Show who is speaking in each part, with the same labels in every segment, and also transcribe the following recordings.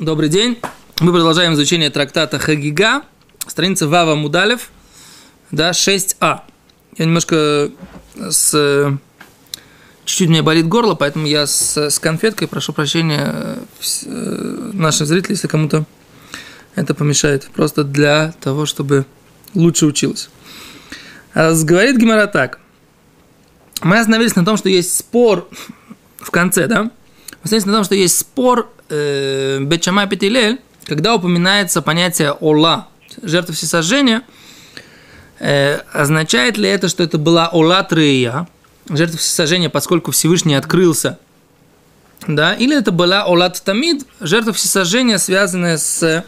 Speaker 1: Добрый день. Мы продолжаем изучение трактата Хагига, страница Вава Мудалев, да, 6а. Я немножко с... Чуть-чуть мне болит горло, поэтому я с, с конфеткой прошу прощения э, наших зрителей, если кому-то это помешает. Просто для того, чтобы лучше училось. А говорит Гимара так. Мы остановились на том, что есть спор в конце, да? Мы остановились на том, что есть спор э, Бечамай Петилель, когда упоминается понятие Ола, жертва всесожжения, э, означает ли это, что это была Ола Трея, жертва всесожжения, поскольку Всевышний открылся, да, или это была Олат Тамид, жертва всесожжения, связанная с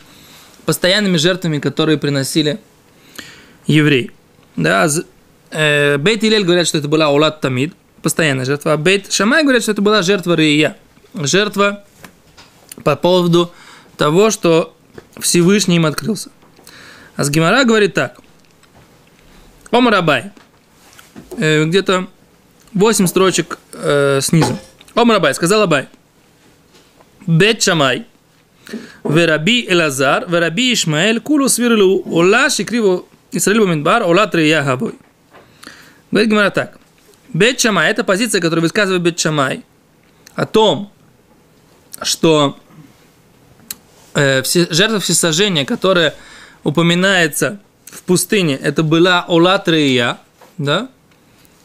Speaker 1: постоянными жертвами, которые приносили евреи. Да, э, Бейт Илель говорят, что это была Олат Тамид, постоянная жертва, а Бейт Шамай говорят, что это была жертва Рия, жертва по поводу того, что Всевышний им открылся. А с Гимара говорит так. Омар Абай. Э, где-то 8 строчек э, снизу. Омар Абай, сказал Абай. Бет Шамай. Вераби Элазар, Вераби Ишмаэль, Кулу свирлю, Ола Шикриво Исраилу Бамидбар, Ола Трея Хабой. Говорит Гимара так. Бет Шамай, это позиция, которую высказывает Бет Шамай, о том, что э, все, жертва всесожжения, которая упоминается в пустыне, это была Олатрия, да?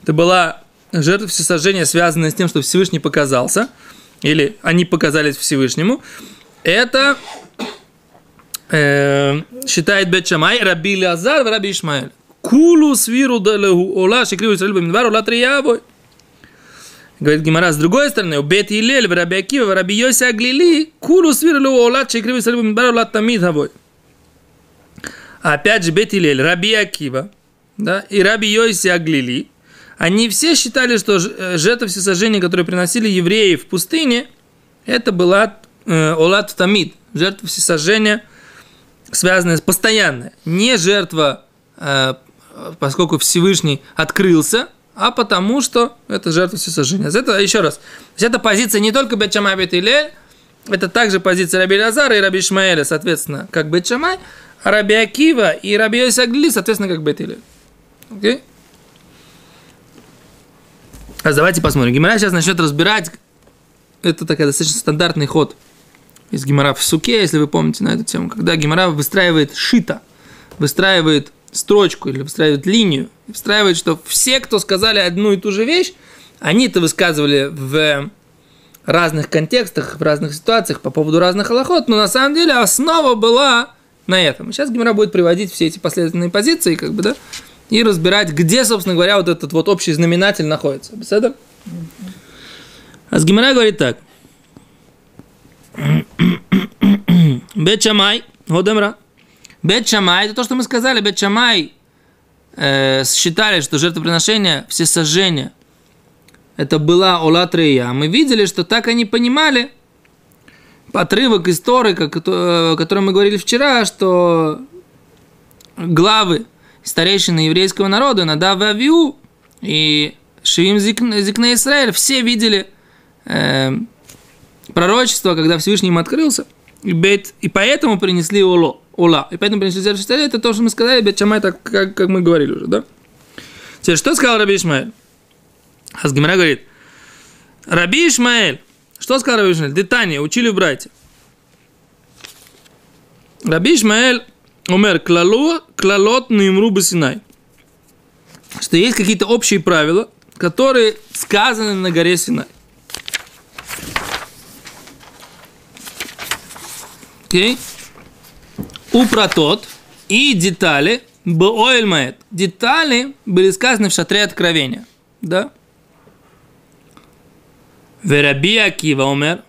Speaker 1: Это была жертва всесожжения, связанная с тем, что Всевышний показался, или они показались Всевышнему. Это э, считает Бетчамай Раби Лазар Раби Ишмаэль. Кулу свиру далеху ола шикриву Исраиль бамидвар ола триявой. Говорит Гимара, с другой стороны, у Бет Илель, в Раби Акива, в Раби Йоси Аглили, кулу свирлю олат шекривы сальбу мидбар олат тамид хавой. Опять же, Бет Илель, Раби Акива, да, и Раби Йоси Аглили, они все считали, что э, жертва всесожжения, которые приносили евреи в пустыне, это была э, олат тамид, жертва всесожжения, связанная с постоянная, не жертва, э, поскольку Всевышний открылся, а потому что это жертва всесожжения. Это, еще раз, то есть это позиция не только Бетчамай Бет Илель, это также позиция Раби Лазара и Раби Ишмаэля, соответственно, как Бетчамай, а Раби Акива и Раби Йосагли, соответственно, как Бет Илель. Окей? А давайте посмотрим. Гимара сейчас начнет разбирать. Это такой достаточно стандартный ход из Гимара в Суке, если вы помните на эту тему. Когда Гимара выстраивает шита, выстраивает строчку или выстраивает линию, выстраивает, что все, кто сказали одну и ту же вещь, они это высказывали в разных контекстах, в разных ситуациях по поводу разных аллахот, но на самом деле основа была на этом. Сейчас Гимара будет приводить все эти последовательные позиции, как бы, да, и разбирать, где, собственно говоря, вот этот вот общий знаменатель находится. Беседа? А с Гимара говорит так. Бет Годемра. Бет Шамай, это то, что мы сказали, Бет Шамай э, считали, что жертвоприношение, все сожжения, это была Ола Трея. Мы видели, что так они понимали, отрывок из Торы, о котором мы говорили вчера, что главы старейшины еврейского народа, Надав Авиу и Шиим Зикне Израиль, все видели э, пророчество, когда Всевышний им открылся, и, бет, и поэтому принесли Оло. Ула. И поэтому принесли жертву Штаре, это то, что мы сказали, Бет так как, как мы говорили уже, да? Теперь, что сказал Раби Ишмаэль? Хазгимара говорит, Раби Ишмаэль, что сказал Раби Ишмаэль? Детание, учили в брате. Раби Ишмаэль умер клалот нимру басинай. Что есть какие-то общие правила, которые сказаны на горе Синай. Окей? Okay? Упротот и детали Боэльмаэт. Детали были сказаны в шатре откровения. Да? Вераби Акива умер.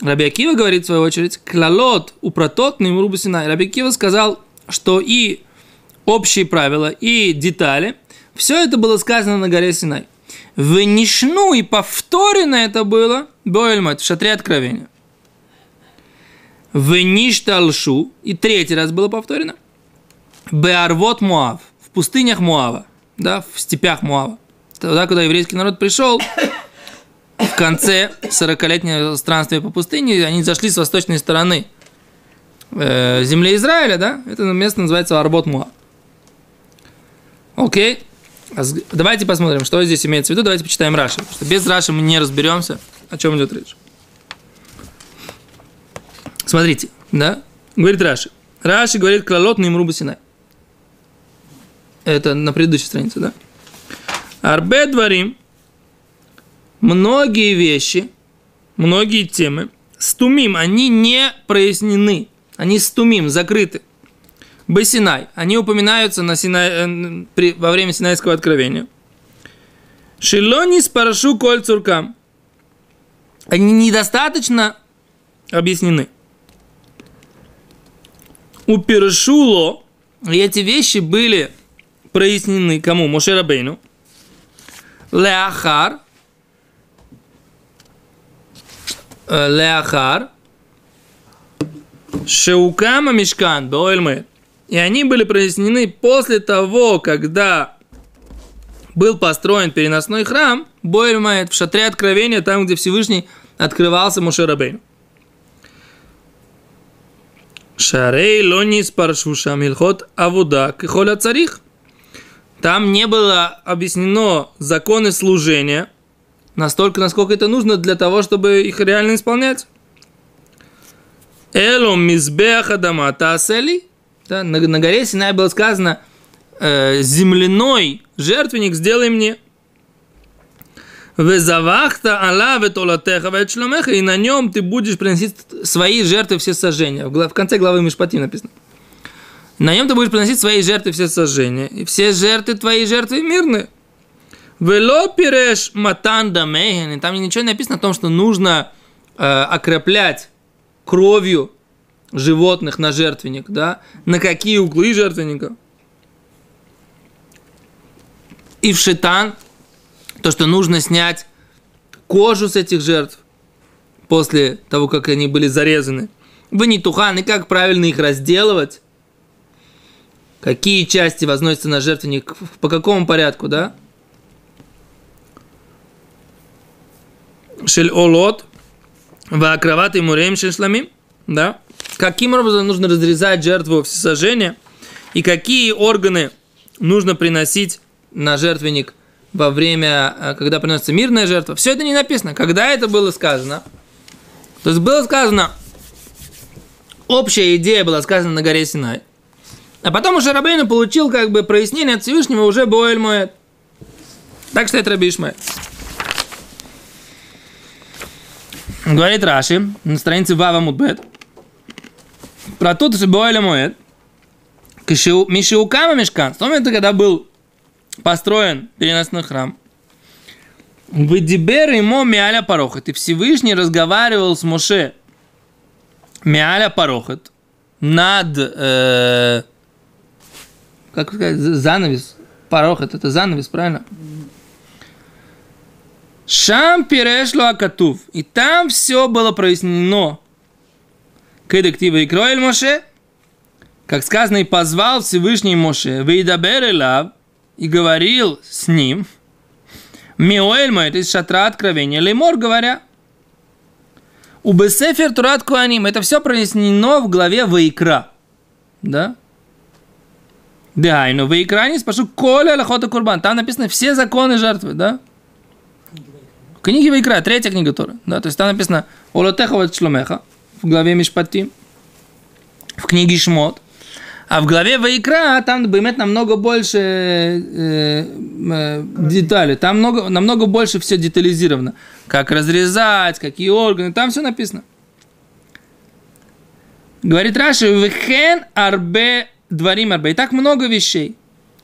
Speaker 1: Раби Акива говорит в свою очередь, клалот упротот нимру Синай. Раби Акива сказал, что и общие правила, и детали, все это было сказано на горе Синай. В Нишну и повторено это было Боэльмат в шатре откровения в Ништалшу, и третий раз было повторено, Беарвот Муав, в пустынях Муава, да, в степях Муава. Тогда, когда еврейский народ пришел, в конце 40-летнего странствия по пустыне, они зашли с восточной стороны э, земле Израиля, да, это место называется Арбот Муа. Окей. А давайте посмотрим, что здесь имеется в виду. Давайте почитаем Раши. Потому что без Раши мы не разберемся, о чем идет речь. Смотрите, да? Говорит Раши. Раши говорит клалот Нимруба Синай. Это на предыдущей странице, да? Арбе дворим. Многие вещи, многие темы, стумим, они не прояснены. Они стумим, закрыты. Басинай. Они упоминаются на Синай, э, при, во время Синайского откровения. Шилони спарашу коль цуркам. Они недостаточно объяснены. У Першуло и эти вещи были прояснены кому? Мошерабейну. Леахар. Э, Леахар. Шеукама Мишкан Боэльмэ. И они были прояснены после того, когда был построен переносной храм, Боэльмает в шатре откровения, там, где Всевышний открывался Мушерабейну. Шарей лонис паршуша милхот авуда кихоля царих. Там не было объяснено законы служения настолько, насколько это нужно для того, чтобы их реально исполнять. Элом мизбех адама таасели. Да, на, на горе Синай было сказано, э, земляной жертвенник сделай мне. Везавахта Алла ветолатеха ветшламеха, и на нем ты будешь приносить свои жертвы все сожжения. В конце главы Мишпати написано. На нем ты будешь приносить свои жертвы все сожжения. И все жертвы твои жертвы мирные. Вело пиреш матанда мейхен. Там ничего не написано о том, что нужно э, окроплять кровью животных на жертвенник, да? На какие углы жертвенника? И в шитан то, что нужно снять кожу с этих жертв после того, как они были зарезаны. Вы не тухан, и как правильно их разделывать. Какие части возносятся на жертвенник, по какому порядку, да? Шель олот, ваакрават и мурем шешламим, да? Каким образом нужно разрезать жертву всесожжения и какие органы нужно приносить на жертвенник – во время, э, когда приносится мирная жертва. Все это не написано. Когда это было сказано? То есть было сказано, общая идея была сказана на горе Синай. А потом уже Рабейну получил как бы прояснение от Всевышнего уже Боэль Моэт. Так что это Раби Ишмаэль. Говорит Раши на странице Вава Мудбет. Про тот, что Боэля Моэт. Мишиукама Мешкан. В том момент, когда был построен переносной храм. Выдибер ему Миаля Парохат. И Всевышний разговаривал с Моше Миаля Парохат над, э, как сказать, занавес. Парохат это занавес, правильно? Шам перешло акатув. И там все было прояснено. כדכתיב ויקרא אל משה, как сказано, и позвал Всевышний Моше, וידבר אליו, и говорил с ним, מאהל מועד, из шатра откровения, לאמר говоря, ובספר תורת כהנים, это все прояснено в главе Ваикра. Да? Да, но ויקרא נתפרשו כל הלכות קרבן. Там написано все законы жертвы, да? Книги Ваикра, третья книга Тора. Да? То есть там написано Олотеха Шломеха в главе Мишпати, в книге Шмот. А в главе Вайкра там Баймет намного больше э, э, деталей. Там много, намного больше все детализировано. Как разрезать, какие органы. Там все написано. Говорит Раши, вехен арбе дворим арбе. И так много вещей.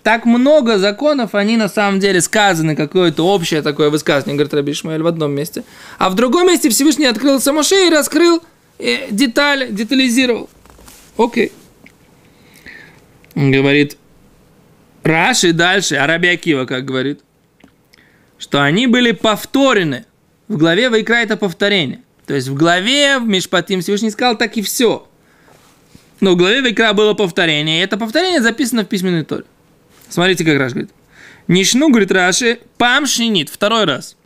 Speaker 1: Так много законов, они на самом деле сказаны, какое-то общее такое высказывание, говорит Раби Ишмаэль в одном месте. А в другом месте Всевышний открыл Самоше и раскрыл э, детали, детализировал. Окей. Okay. Говорит Раши дальше, Араби Акива, как говорит, что они были повторены. В главе Вайкра это повторение. То есть в главе в Мишпатим Всевышний сказал так и все. Но в главе Вайкра было повторение, и это повторение записано в письменной торе. Смотрите, как Раш говорит. Нишну, говорит Раши, пам второй раз.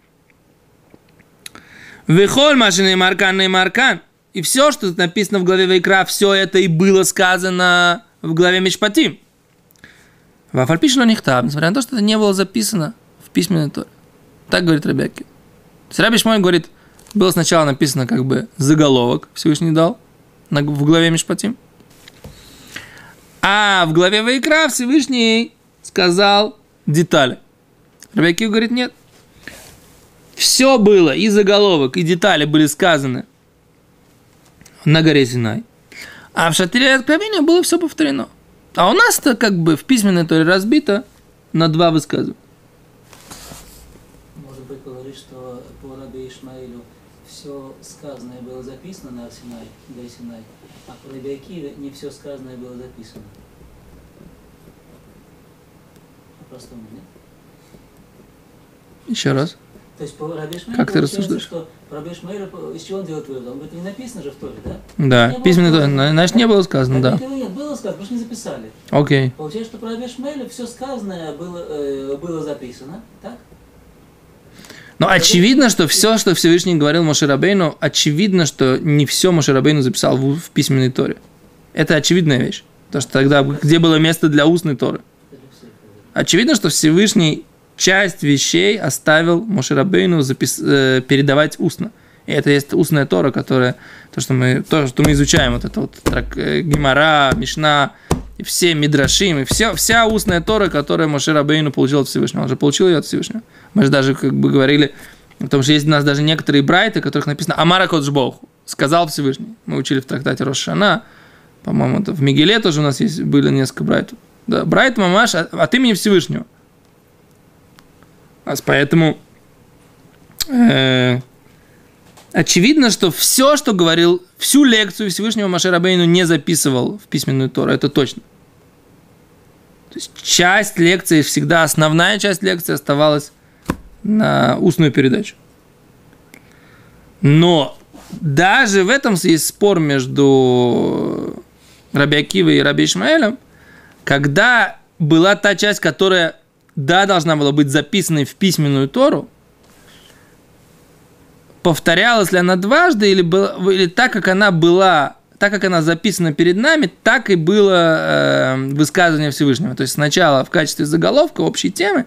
Speaker 1: Вихоль машины маркан и маркан. И все, что написано в главе Вайкра, все это и было сказано в главе Мишпатим. В Афальпишно Нихтаб, несмотря на то, что это не было записано в письменной торе. Так говорит Рабяки. То Шмой говорит, было сначала написано как бы заголовок, Всевышний дал в главе Мишпатим. А в главе Вайкра Всевышний сказал детали. Рабяки говорит, нет. Все было, и заголовок, и детали были сказаны на горе Синай. А в шатре откровения было все повторено. А у нас-то как бы в письменной торе разбито на два высказывания.
Speaker 2: Может быть, говорит, что по Раби Ишмаилю все сказанное было записано на Синай, горе Синай, а по Раби Акиве не все сказанное было записано. По-простому, нет?
Speaker 1: Еще раз.
Speaker 2: То есть по Раби Шмейру
Speaker 1: Как ты рассуждаешь?
Speaker 2: что по Раби Шмейру, из чего он делает вывод? Он говорит, не написано же в Торе, да?
Speaker 1: Да,
Speaker 2: Не было
Speaker 1: письменной торе,
Speaker 2: сказано.
Speaker 1: значит, не было сказано, да.
Speaker 2: Акива нет, было сказано, потому что не записали.
Speaker 1: Окей.
Speaker 2: Получается, что по Раби Шмейлю все сказанное было, э, было записано, так?
Speaker 1: Но очевидно, что все, что Всевышний говорил Мошерабейну, очевидно, что не все Мошерабейну записал в, в письменной торе. Это очевидная вещь. Потому что тогда где было место для устной торы? Очевидно, что Всевышний часть вещей оставил Мошерабейну запис... э, передавать устно. И это есть устная Тора, которая, то, что мы, то, что мы изучаем, вот это вот трак, э, Гимара, Мишна, и все Мидрашим, и все, вся устная Тора, которую Мошерабейну получил от Всевышнего. Он же получил ее от Всевышнего. Мы же даже как бы говорили, потому что есть у нас даже некоторые брайты, которых написано Амара Коджбох, сказал Всевышний. Мы учили в трактате Рошана, по-моему, это в Мигеле тоже у нас есть, были несколько брайтов. Да, брайт Мамаш от имени Всевышнего. А с- Поэтому э, очевидно, что все, что говорил, всю лекцию Всевышнего Машерабейну не записывал в письменную Тору, это точно. То есть часть лекции, всегда основная часть лекции оставалась на устную передачу. Но даже в этом есть спор между Раби Акивой и Раби Ишмаэлем, когда была та часть, которая, да, должна была быть записанной в письменную Тору, повторялась ли она дважды, или, была, или так, как она была, так, как она записана перед нами, так и было э, высказывание Всевышнего. То есть сначала в качестве заголовка общей темы,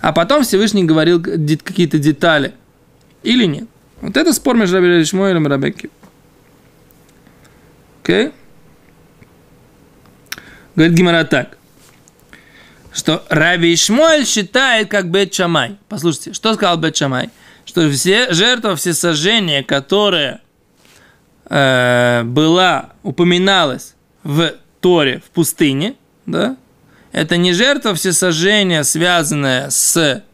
Speaker 1: а потом Всевышний говорил какие-то детали. Или нет. Вот это спор между Раби Шмуэлем и Раби Акивой. Окей? Говорит Гимара так, что Раби Ишмуэль считает как Бет Шамай. Послушайте, что сказал Бет Шамай? Что все жертва всесожжения, которая э, была, упоминалась в Торе, в пустыне, да, это не жертва всесожжения, связанная с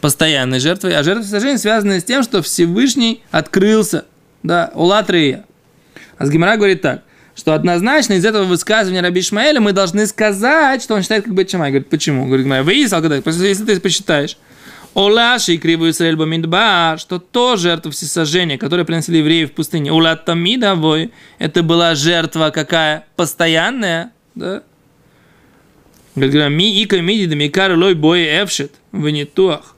Speaker 1: постоянной жертвой, а жертва всесожжения, связанная с тем, что Всевышний открылся, да, Улатрия. А с Гимара говорит так, что однозначно из этого высказывания Раби Ишмаэля мы должны сказать, что он считает как Бет Шамай. Говорит, почему? Говорит, выяснил, когда, если ты посчитаешь, Олаши и кривую Исраэль Бамидбар, что то жертва всесожжения, которую принесли евреи в пустыне, Улат Тамидовой, это была жертва какая? Постоянная, да? Говорит, ми ика миди микар лой бой эвшит в нитуах.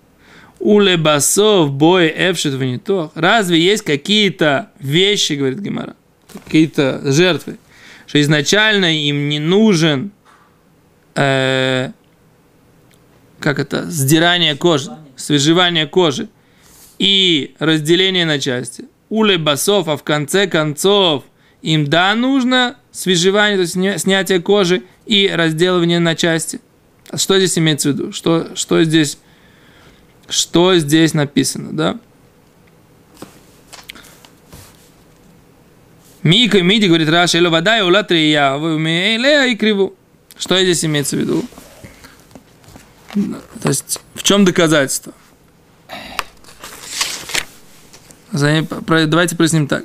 Speaker 1: Уле басов бой эвшит в нитуах. Разве есть какие-то вещи, говорит Гимара, какие-то жертвы, что изначально им не нужен э, как это, сдирание кожи, свежевание кожи и разделение на части. Уле басов, а в конце концов им да нужно свежевание, то есть сня- снятие кожи и разделывание на части. А что здесь имеется в виду? Что, что здесь, что здесь написано, да? Мика, Миди, говорит Раша, эло вода и ула трия, вы умеете и криву. Что здесь имеется в виду? То есть, в чем доказательство? Давайте проясним так.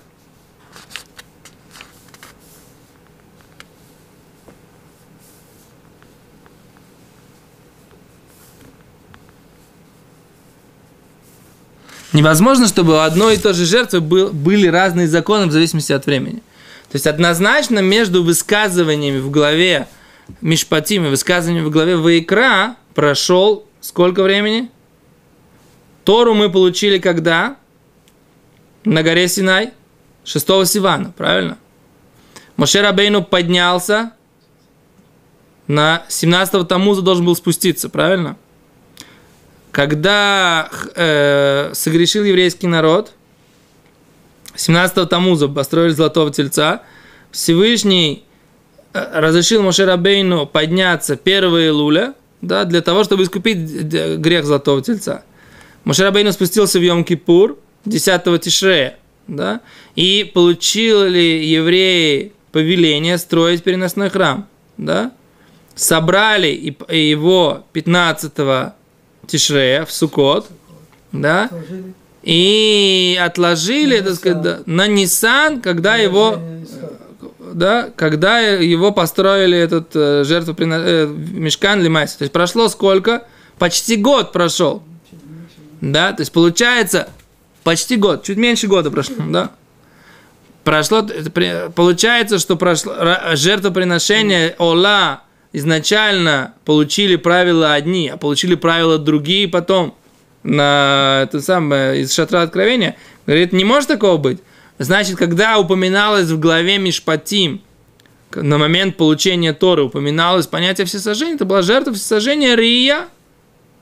Speaker 1: Невозможно, чтобы у одной и той же жертвы был- были разные законы в зависимости от времени. То есть однозначно между высказываниями в главе Мишпатим и высказываниями в главе Ваикра прошел сколько времени? Тору мы получили когда? На горе Синай. 6 Сивана, правильно? Моше Рабейну поднялся, на 17-го Тамуза должен был спуститься, правильно? Когда э, согрешил еврейский народ, 17-го Тамуза построили золотого тельца, Всевышний э, разрешил Моше Рабейну подняться 1 Илуля, да, для того, чтобы искупить грех золотого тельца. Моше Рабейну спустился в Йом-Кипур 10 Тишрея, да, и получили евреи повеление строить переносной храм, да, собрали его 15 Тишрея в Сукот, да, и отложили, так сказать, на Нисан, когда его, да, когда его построили этот э, жертву э, мешкан лимайс. То есть прошло сколько? Почти год прошел. Да, то есть получается почти год, чуть меньше года прошло, да. Прошло, получается, что прошло жертвоприношение Ола изначально получили правила одни, а получили правила другие потом на это самое из шатра откровения. Говорит, не может такого быть. Значит, когда упоминалось в главе Мишпатим, на момент получения Торы упоминалось понятие всесожжения, это была жертва всесожжения Рия,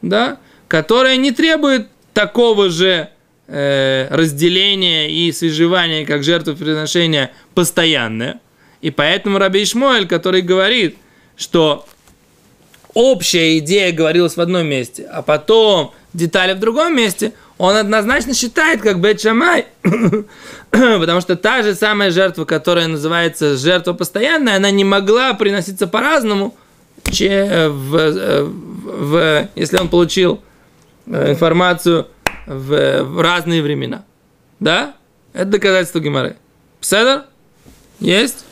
Speaker 1: да, которая не требует такого же э, разделения и свежевания, как жертвоприношение постоянное. И поэтому Раби Ишмоэль, который говорит, что общая идея говорилась в одном месте, а потом детали в другом месте, он однозначно считает, как Бет Шамай, потому что та же самая жертва, которая называется жертва постоянная, она не могла приноситься по-разному, в, в, в, если он получил э, информацию в, в разные времена. Да? Это доказательство Гимары. Пседер? Есть?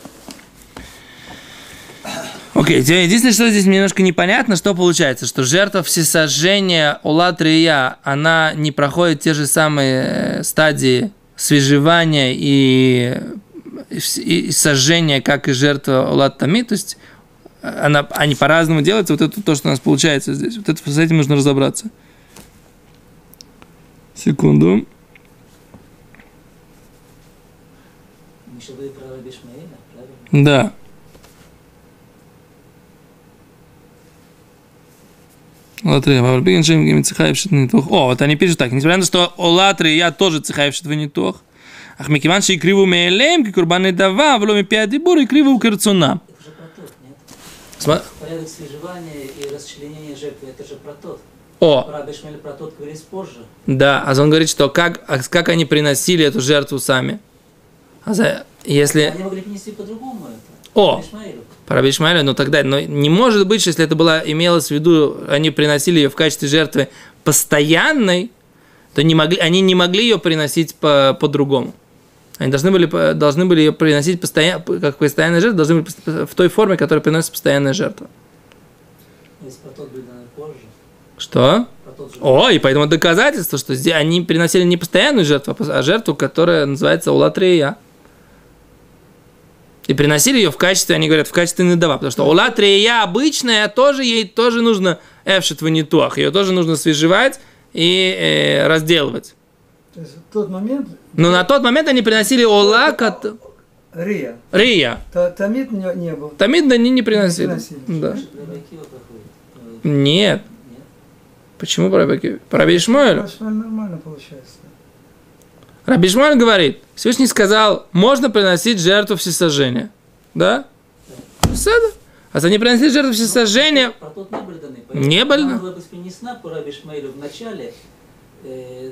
Speaker 1: Окей, okay, единственное, что здесь немножко непонятно, что получается, что жертва всесожжения Улат Рия, она не проходит те же самые э, стадии свежевания и, и, сожжения, как и жертва Улат Тами, то есть она, они по-разному делаются, вот это то, что у нас получается здесь. Вот это, с этим нужно разобраться. Секунду. Да. Латри, Ваврбиген Шем Гим Цехаев Шитнитох. О, вот они пишут так. Несмотря на то, что о Латри я тоже Цехаев Шитнитох. Ах, Микиван Ши Криву Мейлем, Курбаны Дава, Вломи Пиади Бур Криву Керцуна.
Speaker 2: Это же про тот, нет? Порядок свежевания и расчленения жертвы, это же про тот.
Speaker 1: О.
Speaker 2: Про Бешмель про тот говорит позже.
Speaker 1: Да, а он говорит, что как, а как они приносили эту жертву сами. А за, если...
Speaker 2: Они могли принести по-другому это.
Speaker 1: О, про Ишмаэля, но тогда, но не может быть, если это было, имелось в виду, они приносили ее в качестве жертвы постоянной, то не могли, они не могли ее приносить по, по-другому. Они должны были, должны были ее приносить постоянно, как постоянная жертва, должны быть в той форме, которая приносит постоянная жертва. Что? О, и поэтому доказательство, что они приносили не постоянную жертву, а жертву, которая называется улатрия. И приносили ее в качестве, они говорят, в качестве недава. Потому что ула трея обычная, тоже ей тоже нужно эфшит в нитуах. Ее тоже нужно свежевать и э, разделывать.
Speaker 3: То есть в тот момент...
Speaker 1: Но на тот момент они приносили ола, кат...
Speaker 3: Рия.
Speaker 1: Рия.
Speaker 3: Тамид не, не был.
Speaker 1: Тамид они не приносили. Не приносили. Да. Нет. Почему про Раби Про Раби Ишмоэль?
Speaker 3: нормально получается.
Speaker 1: Раби Шмаль говорит, Всевышний сказал, можно приносить жертву всесожжения. Да? Седа. А за не приносить жертву всесожжения...
Speaker 2: Тот не были даны.
Speaker 1: Не были.
Speaker 2: Она была бы принесена по Раби Шмаилю в начале. Э...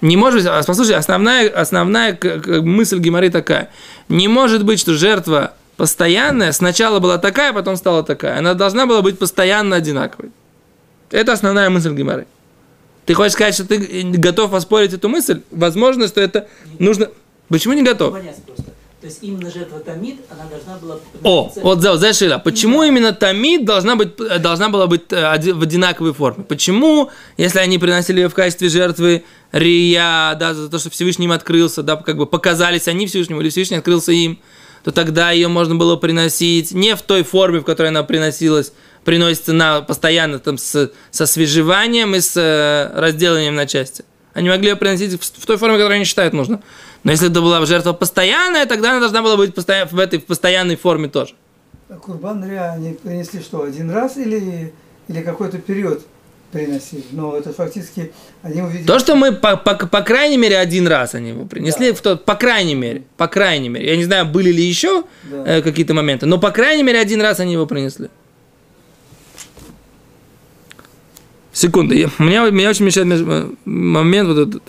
Speaker 1: Не может быть, а, послушай, основная, основная мысль Гемори такая. Не может быть, что жертва постоянная сначала была такая, потом стала такая. Она должна была быть постоянно одинаковой. Это основная мысль Гемори. Ты хочешь сказать, что ты готов поспорить эту мысль? Возможно, что это нужно... Почему не готов?
Speaker 2: То есть именно жертва Тамид, она должна была...
Speaker 1: О, вот за, за Шила. Почему именно Тамид должна, быть, должна была быть э, в одинаковой форме? Почему, если они приносили ее в качестве жертвы Рия, да, за то, что Всевышний им открылся, да, как бы показались они Всевышнему, или Всевышний открылся им, то тогда ее можно было приносить не в той форме, в которой она приносилась, приносится на, постоянно там, с, со свежеванием и с э, разделением на части. Они могли ее приносить в, в той форме, которую они считают нужно. Но если это была жертва постоянная, тогда она должна была быть постоя- в этой в постоянной форме тоже.
Speaker 3: А Курбан Рия они принесли что, один раз или, или какой-то период приносили? Но это фактически они увидели...
Speaker 1: То, что мы, по, по, по крайней мере, один раз они его принесли,
Speaker 3: Да.
Speaker 1: в тот, по крайней мере, по крайней мере. Я не знаю, были ли еще
Speaker 3: Да.
Speaker 1: э, какие-то моменты, но, по крайней мере, один раз они его принесли. Секунду, я, меня, меня очень мешает меж- момент вот этот.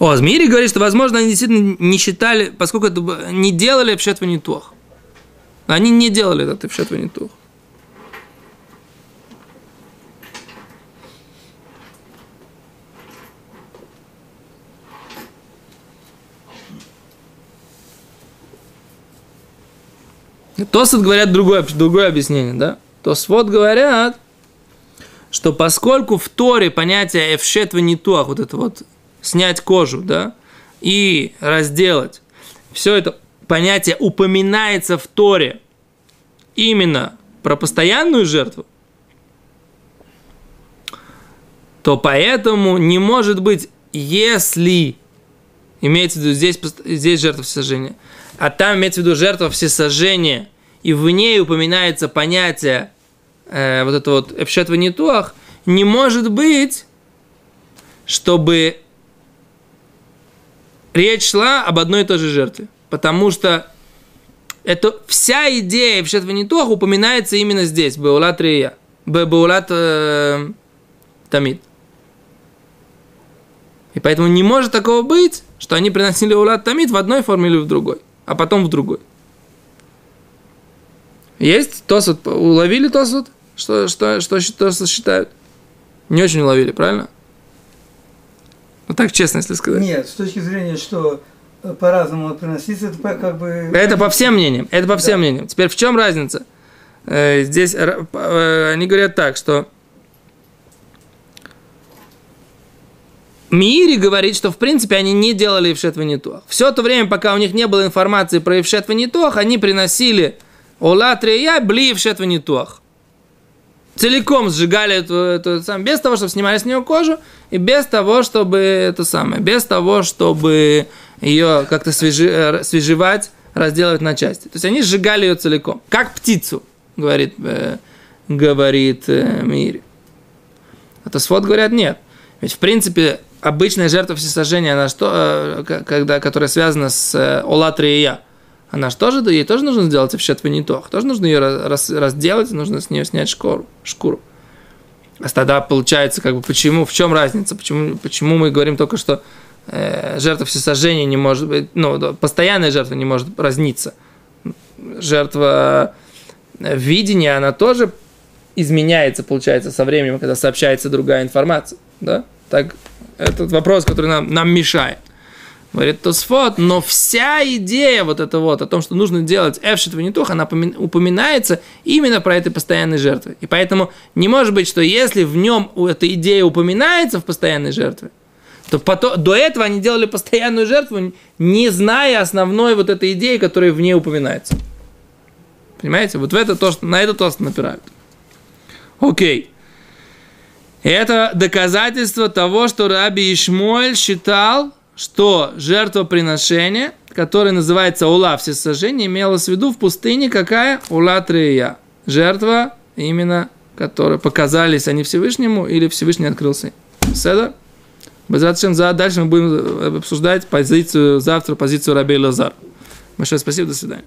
Speaker 1: О, Змири говорит, что, возможно, они действительно не считали, поскольку это не делали в Шетванитуах. Они не делали это в Шетванитуах. Тосот говорят другое, другое объяснение, да? Тосфот говорят, что поскольку в Торе понятие эфшет ванитуах, вот это вот снять кожу, да, и разделать, все это понятие упоминается в Торе именно про постоянную жертву, то поэтому не может быть, если имеется в виду здесь, здесь жертва всесожжения, а там имеется в виду жертва всесожжения, и в ней упоминается понятие э, вот это вот эпшет не может быть, чтобы речь шла об одной и той же жертве. Потому что это вся идея эпшет ванитуах упоминается именно здесь, Беулат Рия, Бе- Беулат э, Тамид. И поэтому не может такого быть, что они приносили улад тамид в одной форме или в другой, а потом в другой. Есть тосут? Уловили тосут? Что, что, что, что считают? Не очень уловили, правильно? Ну так честно, если сказать.
Speaker 3: Нет, с точки зрения, что э, по-разному надо приноситься, это по- как бы...
Speaker 1: Это по всем мнениям. Это по всем
Speaker 3: Да.
Speaker 1: мнениям. Теперь в чем разница? Э, Здесь э, они говорят так, что Мири говорит, что в принципе они не делали Ившет Ванитуах. Все то время, пока у них не было информации про Ившет Ванитуах, они приносили Ола Трия бли Ившет Ванитуах. Целиком сжигали эту, эту сам, без того, чтобы снимали с нее кожу, и без того, чтобы это самое, без того, чтобы ее как-то свежи, э, свежевать, разделывать на части. То есть они сжигали ее целиком, как птицу, говорит, э, говорит э, Мири. А Тосфот говорят, нет. Ведь, в принципе, обычная жертва всесожжения, она что, э, когда, которая связана с э, Олатрия, она же тоже, ей тоже нужно сделать в шетванитох, тоже нужно ее раз- раз- разделать, нужно с нее снять шкуру. шкуру. А тогда получается, как бы, почему, в чем разница, почему, почему мы говорим только, что э, жертва всесожжения не может быть, ну, постоянная жертва не может разниться. Жертва э, видения, она тоже изменяется, получается, со временем, когда сообщается другая информация. Да? Так, этот вопрос, который нам, нам мешает. Говорит Тосфот, но вся идея вот это вот, о том, что нужно делать эфшит ванитух, она помин- упоминается именно про этой постоянной жертвы. И поэтому не может быть, что если в нем эта идея упоминается в постоянной жертве, то потом, до этого они делали постоянную жертву, не зная основной вот этой идеи, которая в ней упоминается. Понимаете? Вот в это то, что, на это то, что напирают. Окей. Это доказательство того, что Раби Ишмуэль считал, что жертвоприношение, которое называется ула всесожжение, имелось в виду в пустыне какая? Ула Трия. Жертва именно, которая показались они Всевышнему или Всевышний открылся. Седа? Безратшем, за дальше мы будем обсуждать позицию завтра, позицию Раби Лазар. Большое спасибо, до свидания.